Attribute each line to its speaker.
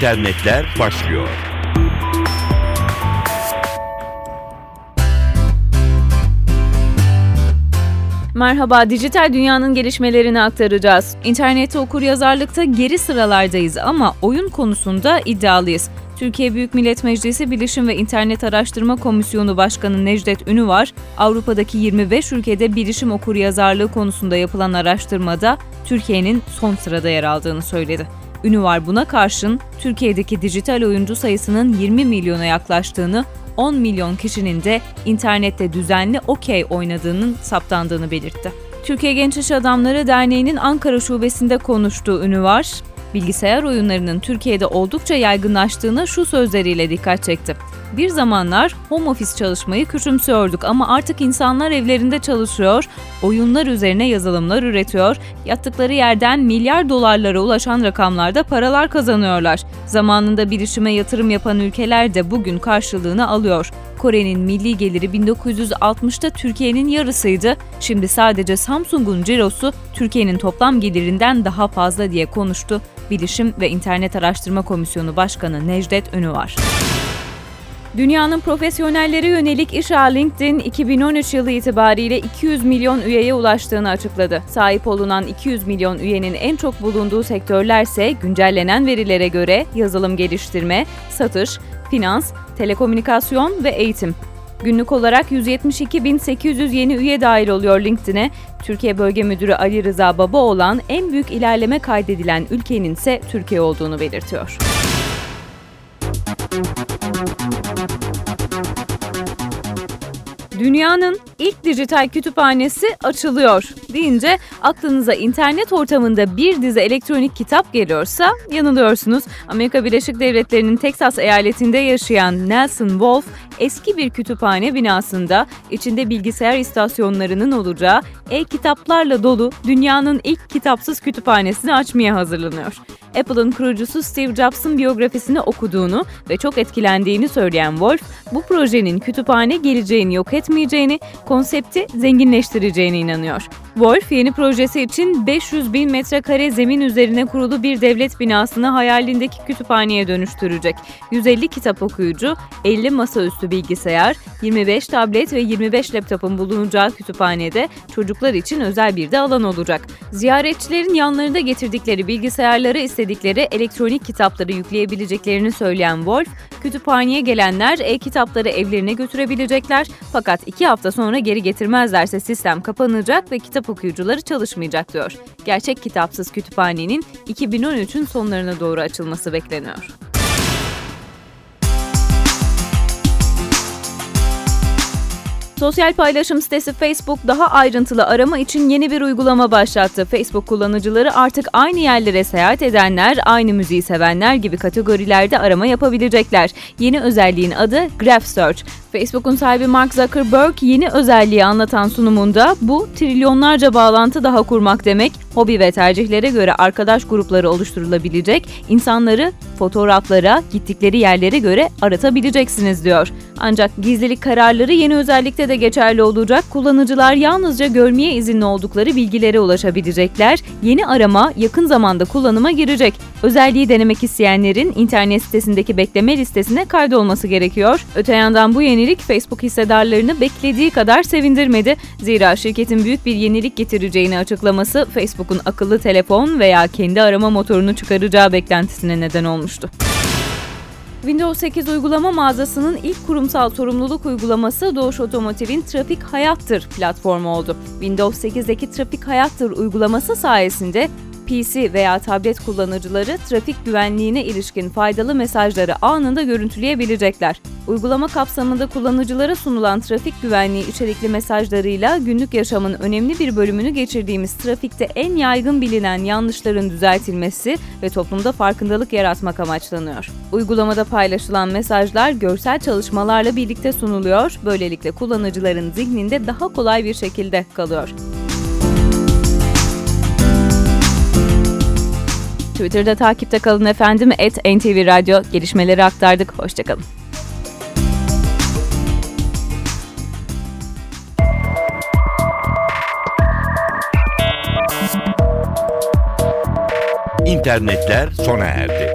Speaker 1: İnternetler başlıyor.
Speaker 2: Merhaba, dijital dünyanın gelişmelerini aktaracağız. İnternette okur yazarlıkta geri sıralardayız ama oyun konusunda iddialıyız. Türkiye Büyük Millet Meclisi Bilişim ve İnternet Araştırma Komisyonu Başkanı Necdet Ünüvar, Avrupa'daki 25 ülkede bilişim okur yazarlığı konusunda yapılan araştırmada Türkiye'nin son sırada yer aldığını söyledi. Ünüvar buna karşın Türkiye'deki dijital oyuncu sayısının 20 milyona yaklaştığını 10 milyon kişinin de internette düzenli okey oynadığının saptandığını belirtti. Türkiye Genç İş Adamları Derneği'nin Ankara şubesinde konuştuğu Ünüvar, bilgisayar oyunlarının Türkiye'de oldukça yaygınlaştığına şu sözleriyle dikkat çekti. Bir zamanlar home office çalışmayı küçümsüyorduk ama artık insanlar evlerinde çalışıyor, oyunlar üzerine yazılımlar üretiyor, yattıkları yerden milyar dolarlara ulaşan rakamlarda paralar kazanıyorlar. Zamanında bilişime yatırım yapan ülkeler de bugün karşılığını alıyor. Kore'nin milli geliri 1960'ta Türkiye'nin yarısıydı. Şimdi sadece Samsung'un cirosu Türkiye'nin toplam gelirinden daha fazla diye konuştu Bilişim ve İnternet Araştırma Komisyonu Başkanı Necdet Ünüvar. Dünyanın profesyonelleri yönelik iş ağı LinkedIn 2013 yılı itibariyle 200 milyon üyeye ulaştığını açıkladı. Sahip olunan 200 milyon üyenin en çok bulunduğu sektörlerse güncellenen verilere göre yazılım geliştirme, satış, finans, telekomünikasyon ve eğitim. Günlük olarak 172.800 yeni üye dahil oluyor LinkedIn'e. Türkiye Bölge Müdürü Ali Rıza Baba olan en büyük ilerleme kaydedilen ülkenin ise Türkiye olduğunu belirtiyor. Dünyanın ilk dijital kütüphanesi açılıyor deyince aklınıza internet ortamında bir dizi elektronik kitap geliyorsa yanılıyorsunuz. Amerika Birleşik Devletleri'nin Texas eyaletinde yaşayan Nelson Wolf eski bir kütüphane binasında içinde bilgisayar istasyonlarının olacağı e-kitaplarla dolu dünyanın ilk kitapsız kütüphanesini açmaya hazırlanıyor. Apple'ın kurucusu Steve Jobs'ın biyografisini okuduğunu ve çok etkilendiğini söyleyen Wolf, bu projenin kütüphane geleceğini yok etmeyeceğini, konsepti zenginleştireceğine inanıyor. Wolf yeni projesi için 500 bin metrekare zemin üzerine kurulu bir devlet binasını hayalindeki kütüphaneye dönüştürecek. 150 kitap okuyucu, 50 masaüstü bilgisayar, 25 tablet ve 25 laptopun bulunacağı kütüphanede çocuklar için özel bir de alan olacak. Ziyaretçilerin yanlarında getirdikleri bilgisayarları istedikleri elektronik kitapları yükleyebileceklerini söyleyen Wolf, kütüphaneye gelenler e-kitapları evlerine götürebilecekler fakat iki hafta sonra geri getirmezlerse sistem kapanacak ve kitap okuyucuları çalışmayacak diyor. Gerçek kitapsız kütüphanenin 2013'ün sonlarına doğru açılması bekleniyor. Sosyal paylaşım sitesi Facebook daha ayrıntılı arama için yeni bir uygulama başlattı. Facebook kullanıcıları artık aynı yerlere seyahat edenler, aynı müziği sevenler gibi kategorilerde arama yapabilecekler. Yeni özelliğin adı Graph Search. Facebook'un sahibi Mark Zuckerberg yeni özelliği anlatan sunumunda bu trilyonlarca bağlantı daha kurmak demek, hobi ve tercihlere göre arkadaş grupları oluşturulabilecek, insanları fotoğraflara, gittikleri yerlere göre aratabileceksiniz diyor. Ancak gizlilik kararları yeni özellikte de geçerli olacak. Kullanıcılar yalnızca görmeye izinli oldukları bilgilere ulaşabilecekler. Yeni arama yakın zamanda kullanıma girecek. Özelliği denemek isteyenlerin internet sitesindeki bekleme listesine kaydolması gerekiyor. Öte yandan bu yenilik Facebook hissedarlarını beklediği kadar sevindirmedi. Zira şirketin büyük bir yenilik getireceğini açıklaması Facebook'un akıllı telefon veya kendi arama motorunu çıkaracağı beklentisine neden olmuştu. Windows 8 uygulama mağazasının ilk kurumsal sorumluluk uygulaması Doğuş Otomotiv'in Trafik Hayattır platformu oldu. Windows 8'deki Trafik Hayattır uygulaması sayesinde PC veya tablet kullanıcıları trafik güvenliğine ilişkin faydalı mesajları anında görüntüleyebilecekler. Uygulama kapsamında kullanıcılara sunulan trafik güvenliği içerikli mesajlarıyla günlük yaşamın önemli bir bölümünü geçirdiğimiz trafikte en yaygın bilinen yanlışların düzeltilmesi ve toplumda farkındalık yaratmak amaçlanıyor. Uygulamada paylaşılan mesajlar görsel çalışmalarla birlikte sunuluyor, böylelikle kullanıcıların zihninde daha kolay bir şekilde kalıyor. Twitter'da takipte kalın efendim. Et NTV Radyo gelişmeleri aktardık. Hoşçakalın.
Speaker 1: İnternetler sona erdi.